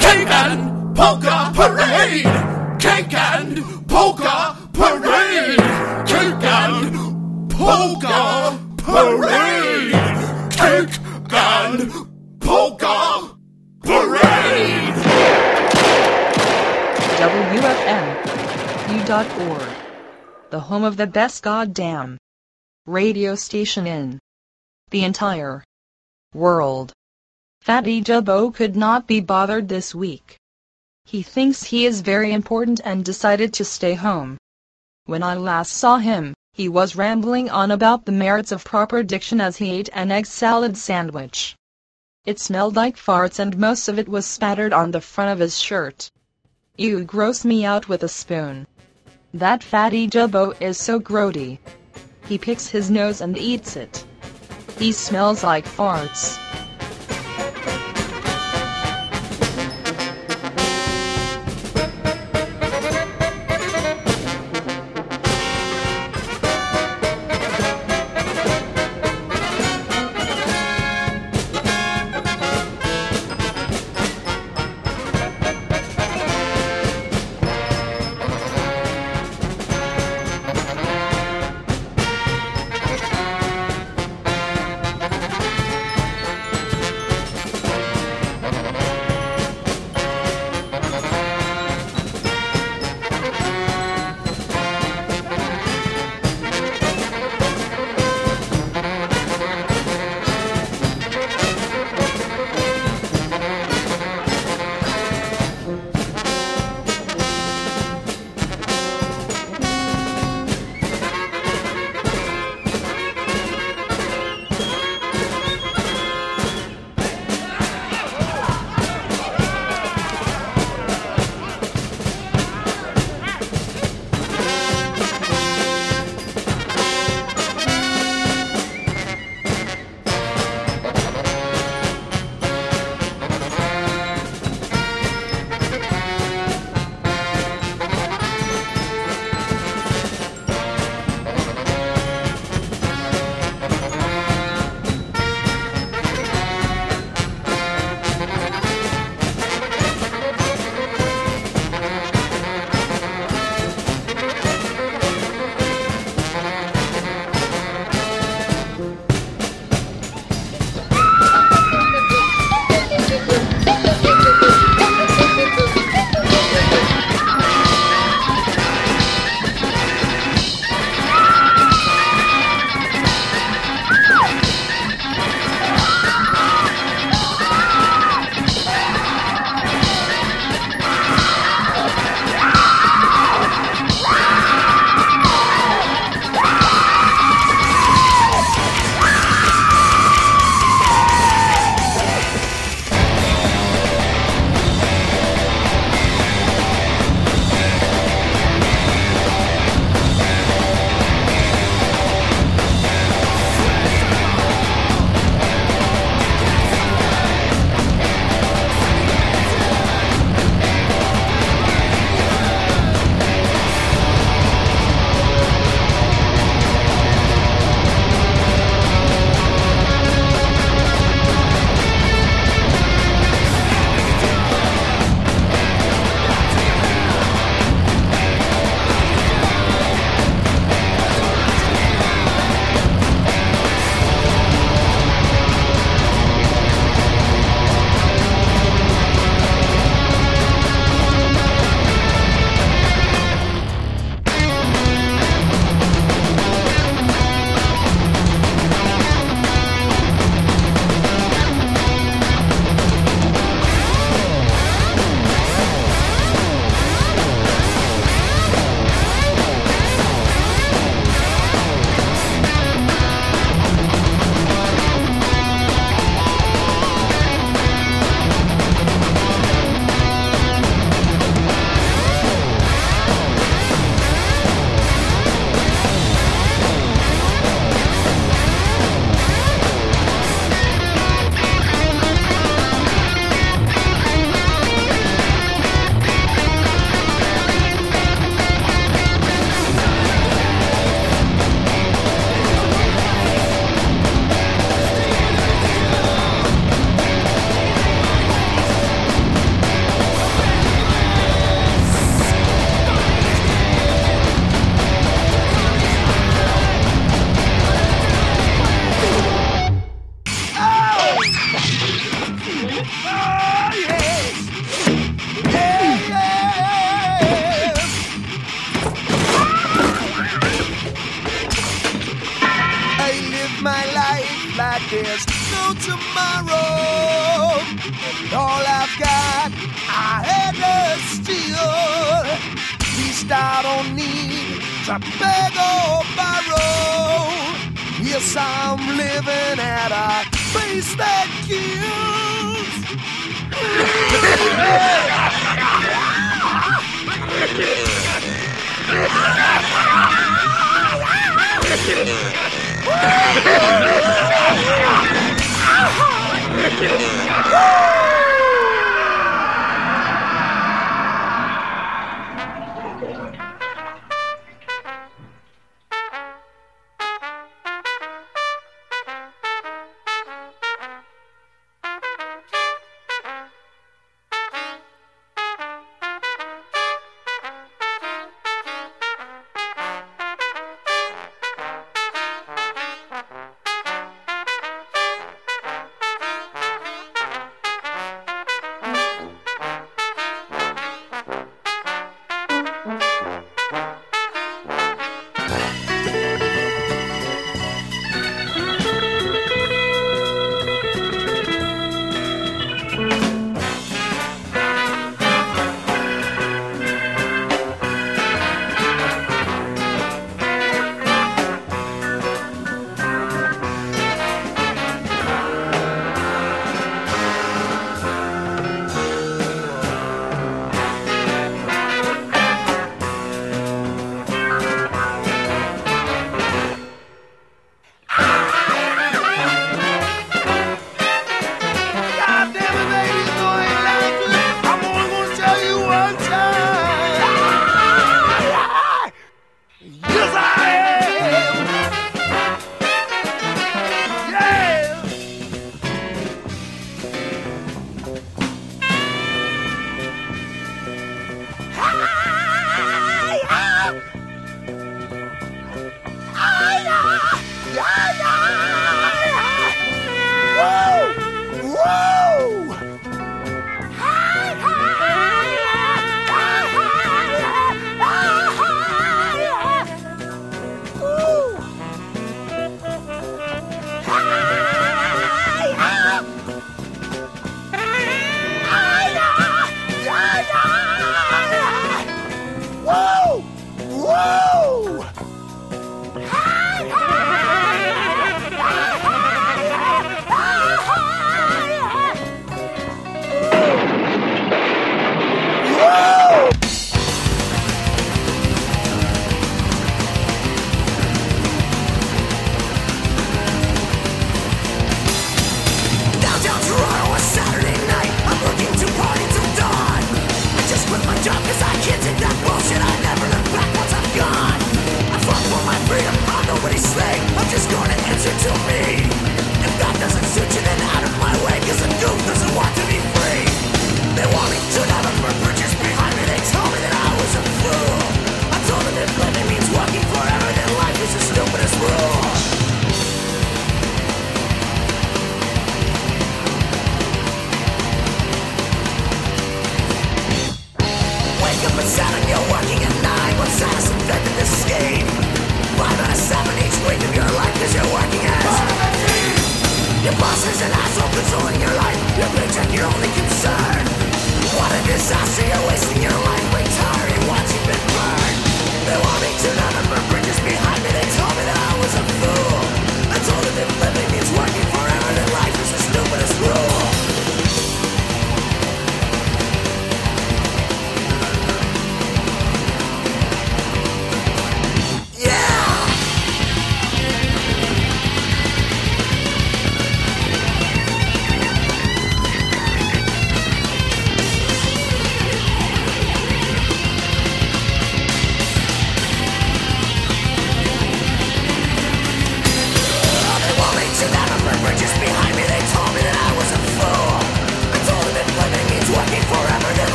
Cake and polka parade! Cake and polka parade! Cake and polka parade! Cake and polka parade! WFM. U.org. The home of the best goddamn radio station in the entire world. Fatty Dubbo could not be bothered this week. He thinks he is very important and decided to stay home. When I last saw him, he was rambling on about the merits of proper diction as he ate an egg salad sandwich. It smelled like farts and most of it was spattered on the front of his shirt. You gross me out with a spoon. That fatty Dubbo is so grody. He picks his nose and eats it. He smells like farts.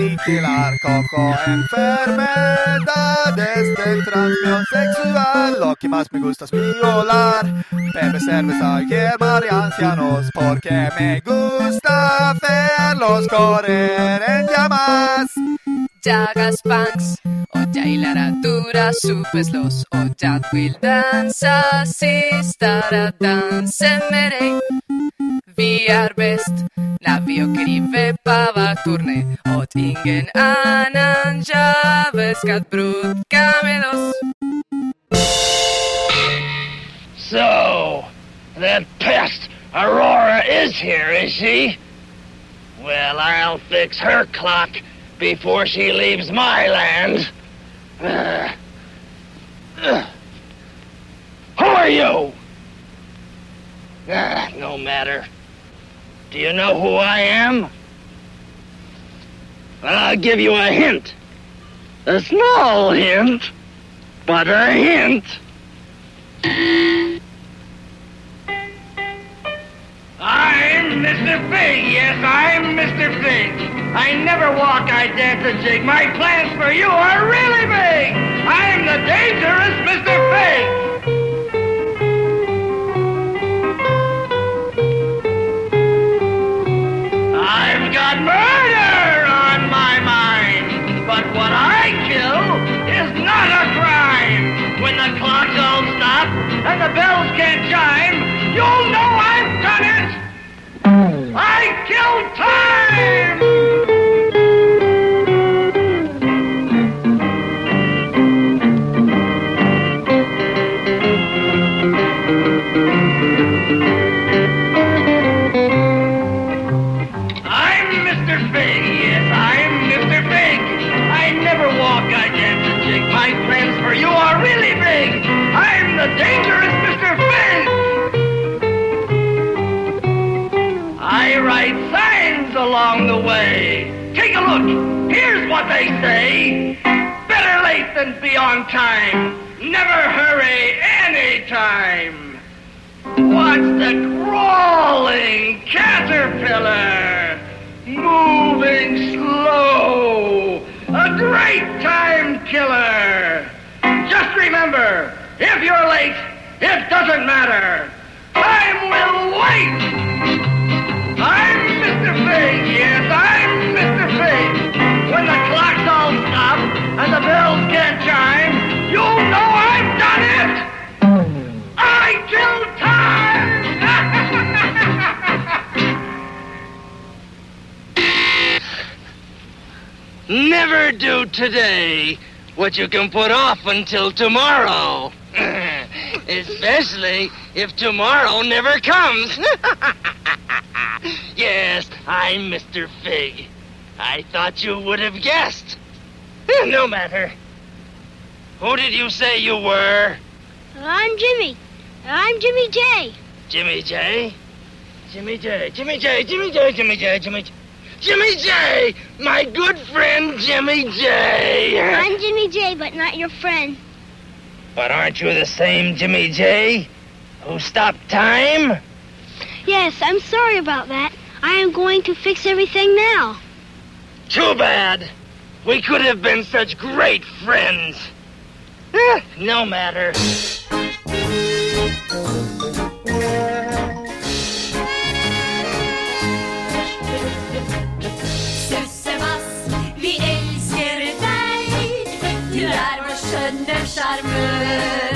aniquilar como enfermedades de transmisión sexual. Lo que más me gusta es violar, beber cerveza y hermar ancianos porque me gusta hacerlos correr en llamas. Llagas punks, olla y literatura, subeslos, olla will danza, si estará dance merengue. Åker i Vepava-turné åt ingen. So, that pest Aurora is here, is she? Well, I'll fix her clock before she leaves my land. Ugh. Ugh. Who are you? Ah, no matter. Do you know who I am? Well, I'll give you a hint. A small hint, but a hint. I'm Mr. Fig. Yes, I'm Mr. Fig. I never walk, I dance a jig. My plans for you are really big. I'm the dangerous Mr. Fig. got murder on my mind, but what I kill is not a crime. When the clocks all stop and the bells can't chime, you'll know I've done it. I killed time. They say. Better late than be on time. Never hurry any time. Watch the crawling caterpillar moving slow. A great time killer. Just remember, if you're late, it doesn't matter. Time will wait. I'm Mr. Fig, yes, and the bells can't chime, you'll know I've done it. I killed time! Never do today what you can put off until tomorrow. Especially if tomorrow never comes. yes, I'm Mr. Fig. I thought you would have guessed. No matter. Who did you say you were? I'm Jimmy. I'm Jimmy J. Jimmy J? Jimmy J, Jimmy J, Jimmy J, Jimmy J, Jimmy J. Jimmy J! My good friend Jimmy J! I'm Jimmy J, but not your friend. But aren't you the same Jimmy J? Who stopped time? Yes, I'm sorry about that. I am going to fix everything now. Too bad. We could have been such great friends. Eh, no matter. charmeur.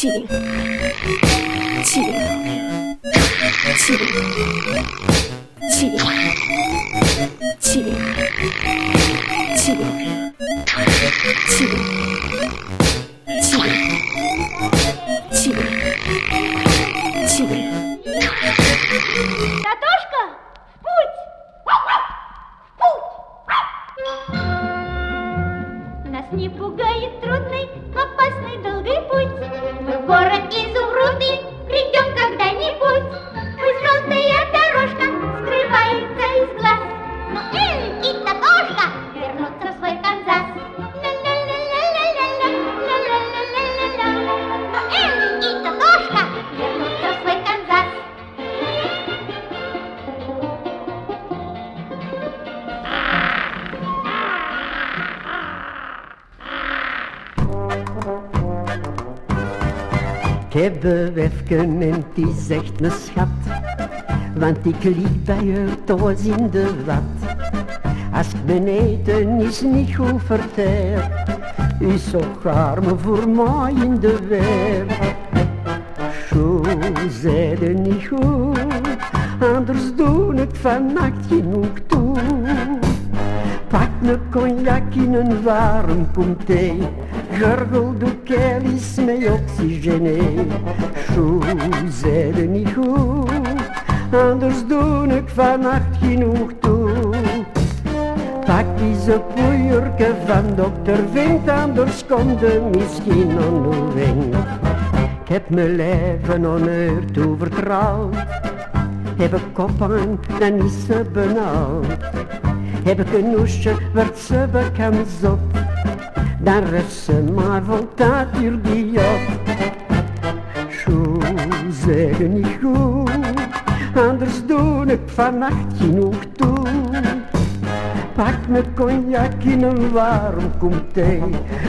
对。Ik liep bij je thuis in de wat. Als ik mijn is niet goed verteerd, is zo arme voor mij in de weer. Zo zijde niet goed, anders doe ik vannacht genoeg toe. Pak me cognac in een warm thee. Gurgel de kelis met oxygene. Zo zijde niet goed, anders doe ik vannacht genoeg toe. Pak deze poeierke van dokter Vink, anders komt er misschien onderweg. Ik heb mijn leven onuur toevertrouwd. Heb ik kop aan, dan is ze benauwd. Heb ik een noesje, wordt ze bekend zot. Dan rest ze maar vol hier die op. Zo zeggen niet goed, anders doe ik vannacht genoeg toe. Pak me cognac in een warm kom thee.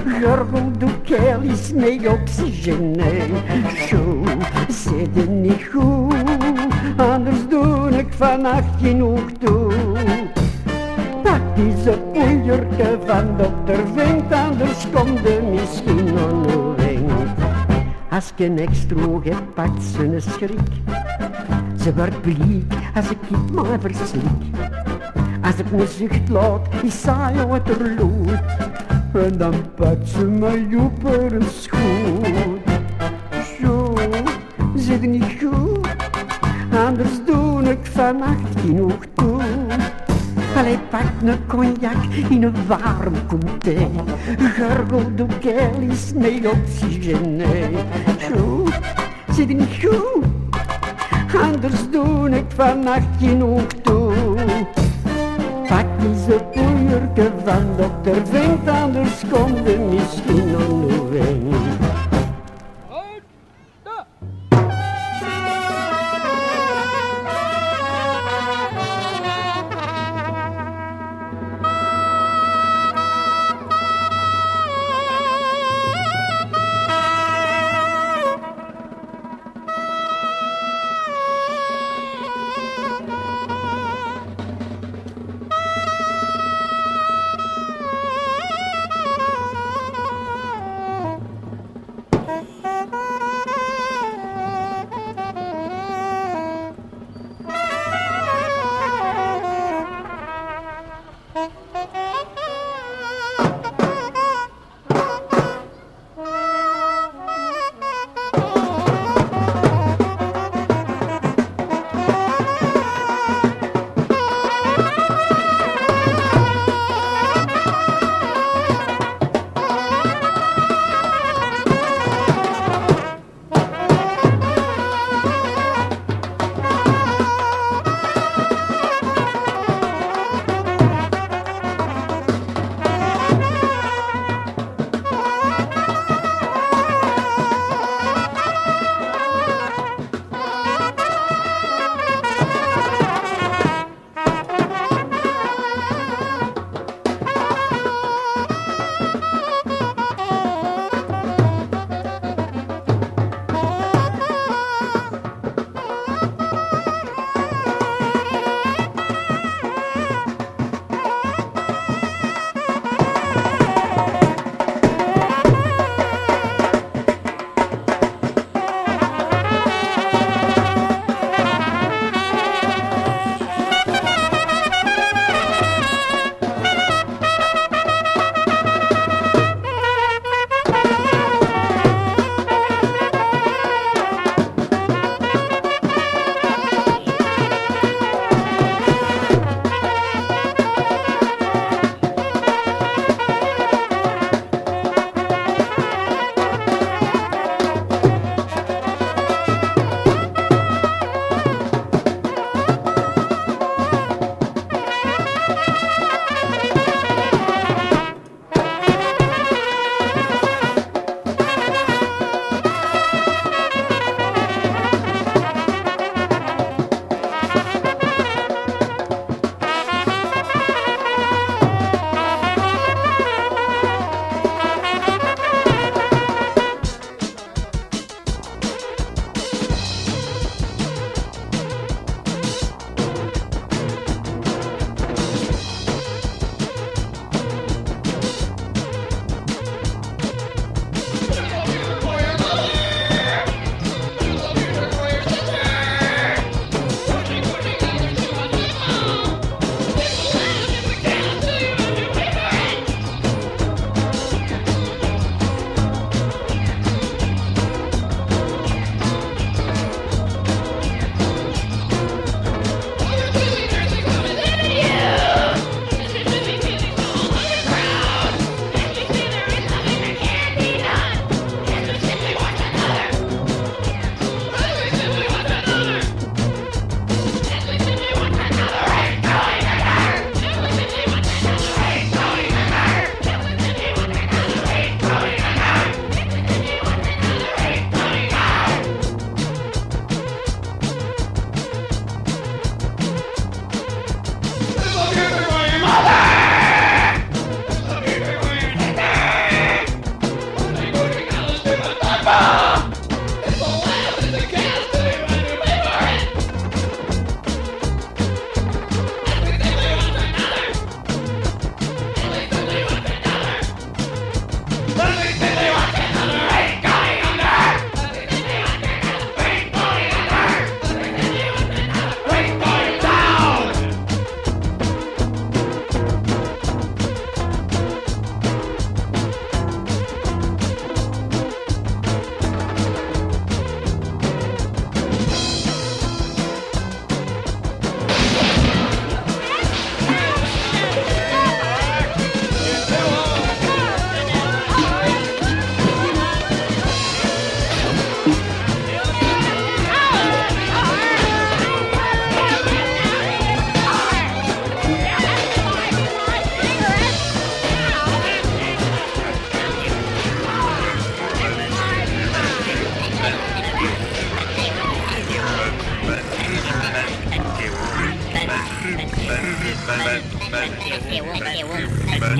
Gurgel de kelis met oxygene. Zo zit het niet goed, anders doe ik vannacht genoeg toe. Pak deze poeierke van dokter Vink, anders komt er misschien onderweg. Als ik een extra heb, pakt ze een schrik. Ze wordt bleek als ik het maar verslik. Als ik me zucht laat, is saai wat er lood. En dan pakt ze mij op haar schoot. Zo, zit niet goed, anders doe ik vannacht genoeg toe. Allee, pak een cognac in een warm comté. Gurgel de kelis met oxygene. Zo, zit niet goed, anders doe ik vannacht genoeg toe. Pak deze poeierke van dokter Vink, anders komt er misschien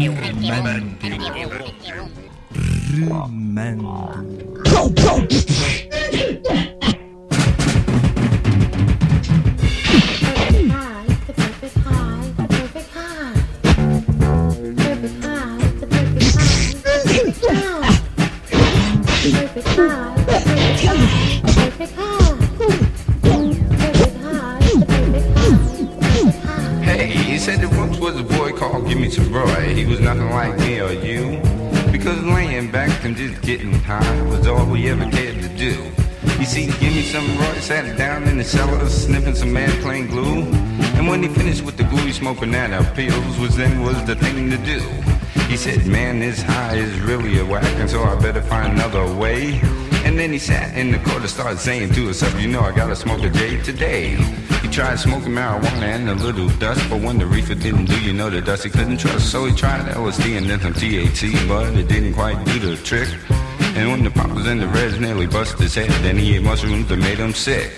onderweg. Hey, pills was then was the thing to do. He said, man, this high is really a whack, and so I better find another way. And then he sat in the corner, started saying to himself, you know, I gotta smoke a a J today. He tried smoking marijuana and a little dust, but when the reefer didn't do, you know, the dust he couldn't trust. So he tried LSD and then some THC, but it didn't quite do the trick. And when the poppers and the reds nearly busted his head, then he ate mushrooms that made him sick.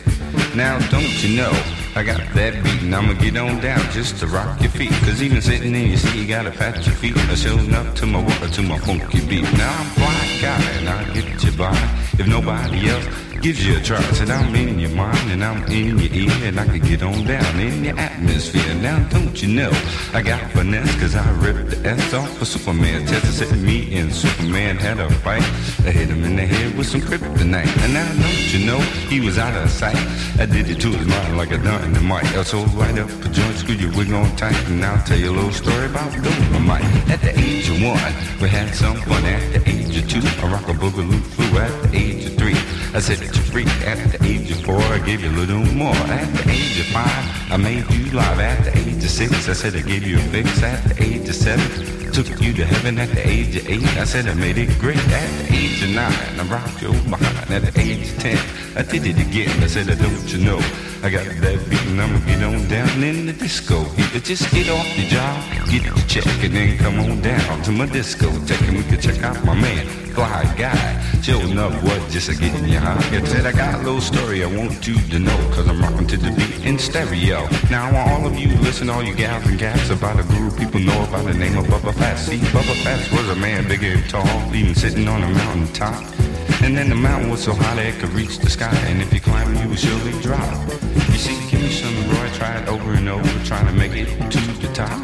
Now, don't you know, I got that beat, and I'ma get on down just to rock your feet. Cause even sitting in your seat, you gotta pat your feet. I showing up to my water, to my funky beat. Now I'm fly guy, and I get you by. If nobody else gives you a try, said I'm in your mind, and I'm in your ear, and I can get on down in your atmosphere. Now, don't you know, I got finesse, cause I ripped the S off of Superman. Tested said me and Superman had a fight. I hit him in the head with some kryptonite. And now, don't you know, he was out of sight. I did it to his mind like a dynamite. I so light up a joint, screw your wig on tight, and I'll tell you a little story about Dolomite. At the age of one, we had some fun. At the age of two, I rock a boogaloo flew. At the age of three, I set free. At the age of four, I gave you a little more. At the age of five, I made you live. At the age of six, I said I gave you a fix. At the age of seven, took you to heaven. At the age of eight, I said I made it great. At the age of nine, I rocked your behind. At the age of ten, I did it again. I said, I don't you know, I got that beat and I'ma get on down in the disco. Just get off your job, get your check, and then come on down to my discotheque and we can check out my man, Fly Guy. Showing up what just a getting you high. I said I got a little story I want you to know, cause I'm rocking to the beat in stereo. Now I want all of you listen, all you gals and gals about a group people know about the name of Bubba Fast. See, Bubba Fast was a man big and tall, even sitting on a mountain top. And then the mountain was so high that it could reach the sky, and if you climb, you would surely drop. You see, give me some Roy tried over and over, trying to make it to the top.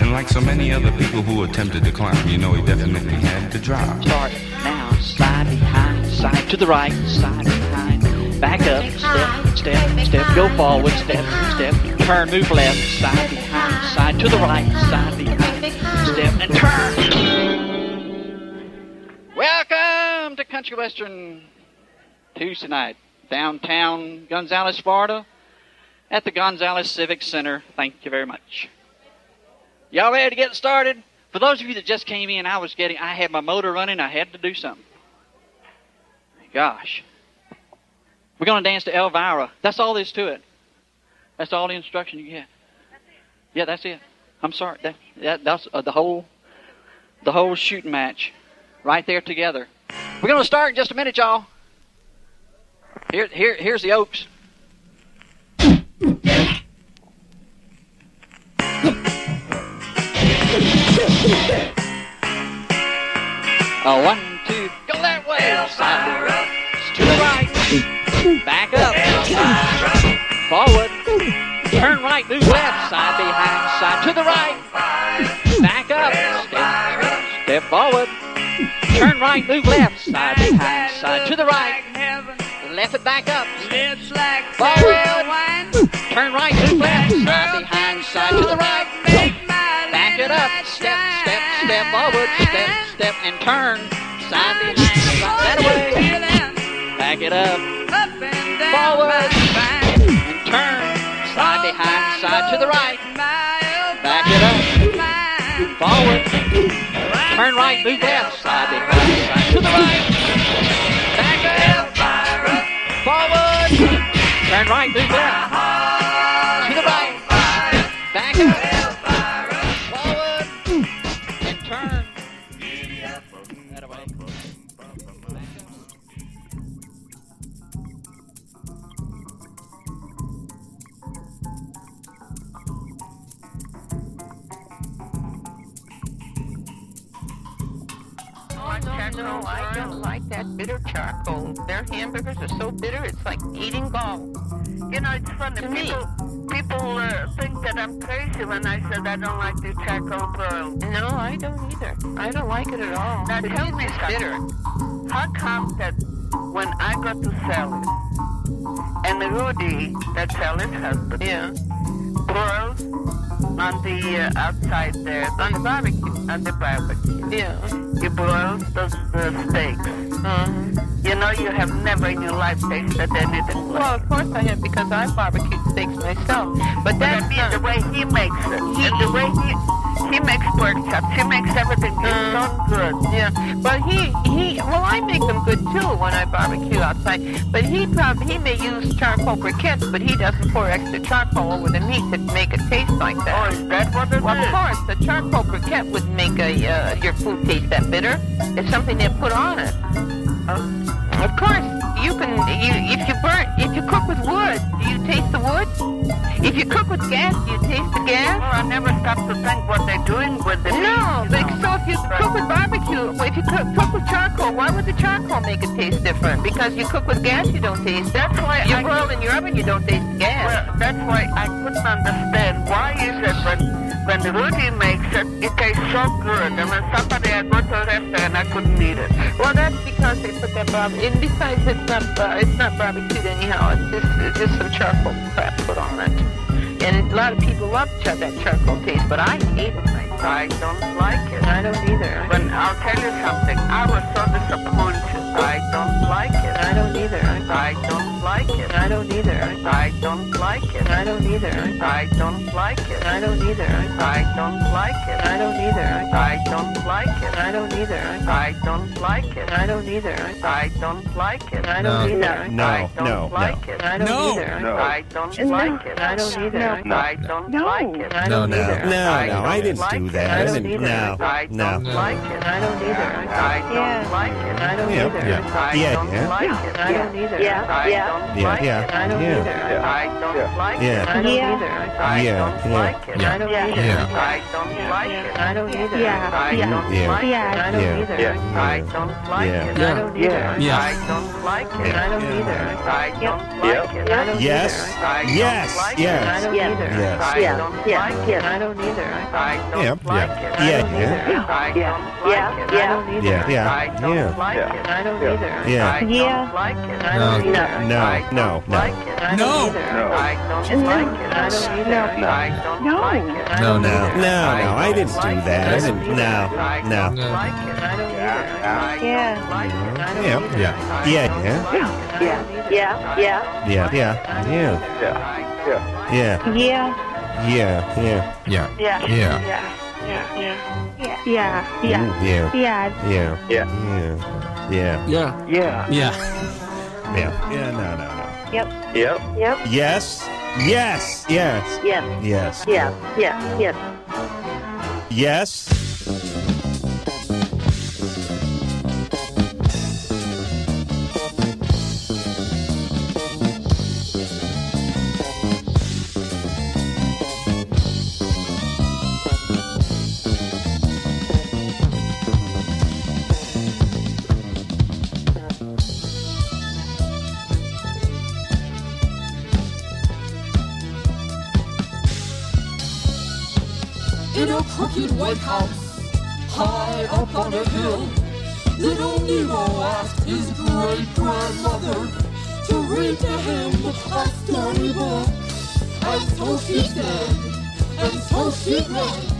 And like so many other people who attempted to climb, you know he definitely had to drop. Start now, slide behind, side to the right, side behind, back up, step, step, step, go forward, step, step, turn, move left, side behind, side to the right, side behind, step, and turn. Welcome to Country Western Tuesday night, downtown Gonzalez, Florida, at the Gonzalez Civic Center. Thank you very much. Y'all ready to get started? For those of you that just came in, I was getting, I had my motor running, I had to do something. Gosh. We're going to dance to Elvira. That's all there is to it. That's all the instruction you get. Yeah, that's it. I'm sorry. That, that that's uh, the whole the whole shooting match right there together. We're going to start in just a minute, y'all. Here, here, here's the Oaks. Oh, one, two, go that way. Side. To the right. Back up. Forward. Turn right, move left. Side behind, side to the right. Back up. Step, step forward. Turn right, move left. Side behind, side to the right. Left it back up. Forward. Turn right, move left. Side behind, side to the right. Back it up. Step, step, step forward. Step, step, and turn. Side behind, right that way. Back it up. Forward. And turn. Side behind, side to the right. Back it up. Forward. Turn right, move left. Behind, to the right. Back up. Forward. Turn right, move left. No, I don't like that bitter charcoal. Their hamburgers are so bitter, it's like eating gall. You know, it's funny. To me. people people uh, think that I'm crazy when I said I don't like the charcoal broiled. No, I don't either. I don't like it at all. Now To tell me, bitter. How come that when I go to sell it, and Rudy, that sell his husband, Yeah. broils on the uh, outside there, On the barbecue. on the barbecue. Yeah. He broils the, the steaks. Uh-huh. You know, you have never in your life tasted anything like Well, of course I have because I barbecue steaks myself. But But that I mean the way he makes it, and the way he he makes pork chops, he makes everything it's so good. Yeah, but he he well I make them good too when I barbecue outside. But he probably he may use charcoal briquettes, but he doesn't pour extra charcoal over the meat to make it taste like that. Oh, is that what it well, is? of course, the charcoal briquette would make a uh, your food taste that bitter. It's something they put on it. Of course, you can. You if you burn if you cook with wood, do you taste the wood? If you cook with gas, do you taste the gas? Well, I never stop to think what they're doing with the No, meat, but you know. so if you cook with barbecue, if you cook, cook with charcoal, why would the charcoal make it taste different? Because you cook with gas, you don't taste. That's why you I- in your oven, you don't taste the gas. Well, that's why I couldn't understand why is it when when Rudy makes it, it tastes so good, and when somebody I go to a restaurant, I couldn't eat it. Well, that's because they put that barbecue. And besides, it's not uh, it's not barbecued anyhow. It's just it's just some charcoal crap put on it. And a lot of people love char- that charcoal taste, but I hate it. myself. I don't like it. I don't either. But I'll tell you something, I was so disappointed. I don't like it. I don't either. I don't like it. I don't either. I don't like it. I don't either. I don't like it. I don't either. I don't like it. I don't either. I don't like it. I don't either. I don't like it. I don't either. I don't like it. I don't either. No, I don't no, like no. it. I don't No. either. I don't like it. I don't either. I don't like it. I No, don't no. either. No, no, I didn't do that. I I didn't, either. no, I no. don't like it. I don't either. I don't like it. I don't Yeah, either. yeah. I Yeah, don't yeah. like it. I don't either. I don't Yeah, like yeah. it. I don't Yeah. either. I don't like Yeah. it. I don't Yeah. either. I Yeah, don't yeah. like it. I don't either. Yeah. I don't like it. I don't either. Yeah. I Yeah. don't Yeah. like it. Yeah. I don't Yeah. either. Yeah. I don't like Yeah. it. I don't either. Yeah. I don't like it. I don't either. I don't like it. I don't Yes. either. I don't Yes. like I Yes. don't Yeah. either. Yes. I Yeah. don't Yeah. like Yeah. it. I don't either. I don't Yeah. like Yeah. it. I Yeah. don't Yeah. either. I Yeah. don't Yeah. like it. I Yeah. don't either. Yeah. Yeah. I don't Yeah. like it. I don't either. Yeah. I Yeah. don't like it. I don't No. either. No, I no, don't no. like it. I No. don't either. I don't No. like it. I don't either. I don't No. like it. I No, don't no, either. no, no. I didn't do that. I didn't. No, I no. don't like it. I don't either. I Yeah. don't like it. I don't Yeah. either. Yeah. I Yeah. don't Yeah. like it. Yeah. Yeah. Yeah. Yeah. Yeah. Yeah. Yeah. Yeah. Yeah. Yeah. Yeah. Yeah. Yeah. Yeah. Yeah. Yeah. Yeah. Yeah. Yeah. Mm, Yeah. Yeah. Yeah. Yeah. Yeah. Yeah. Yeah. Yeah. Yeah. Yeah. No. No. No. Yep. Yep. Yep. Yes. Yes. Yes. Yes. Yes. Yeah. Yeah. Yes. Yes. Keep.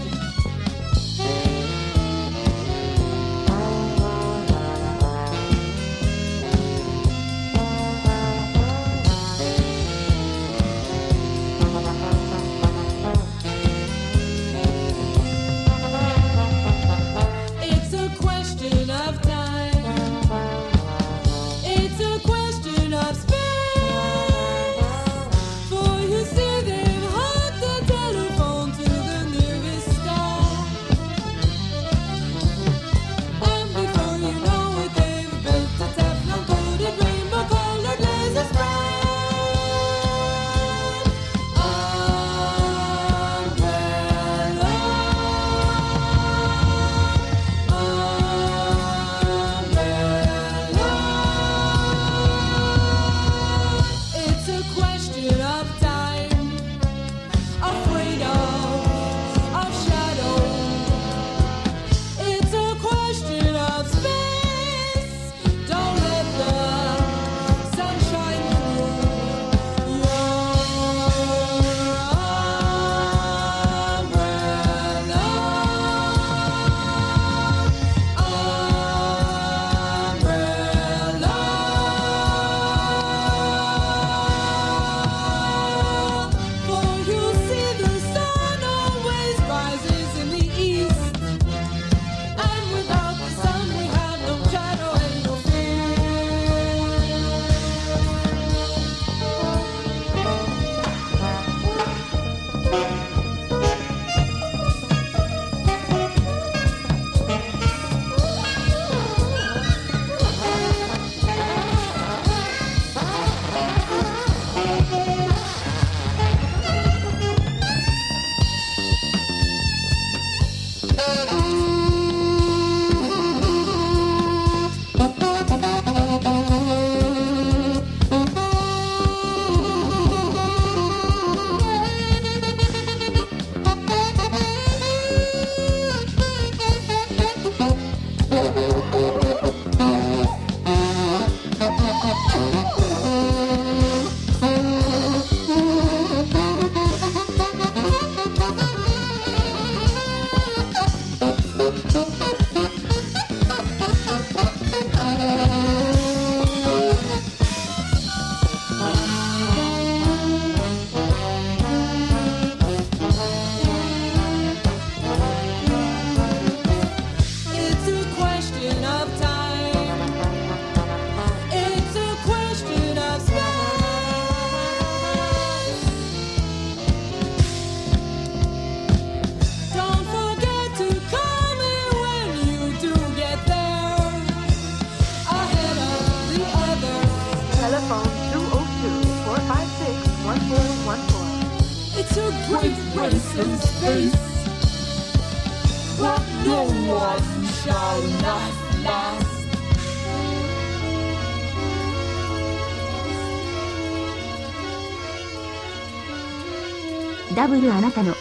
ダブルあなたの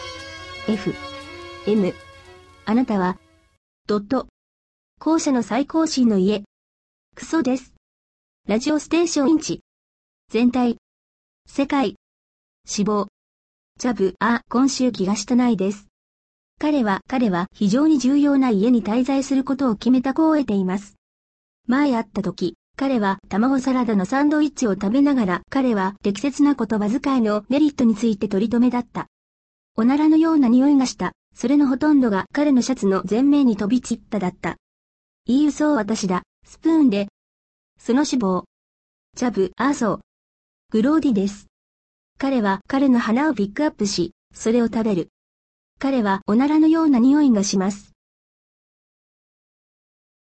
F、M。あなたは、ドット。校舎の最高進の家。クソです。ラジオステーションインチ。全体。世界。死亡。ジャブ、あ、今週気がしたないです。彼は、彼は非常に重要な家に滞在することを決めた子を得ています。前会った時、彼は卵サラダのサンドイッチを食べながら、彼は適切な言葉遣いのメリットについて取り留めだった。おならのような匂いがした。それのほとんどが彼のシャツの前面に飛び散っただった。いい嘘を私だ。スプーンで。その脂肪。ジャブ、アーソー。グローディです。彼は彼の鼻をピックアップし、それを食べる。彼はおならのような匂いがします。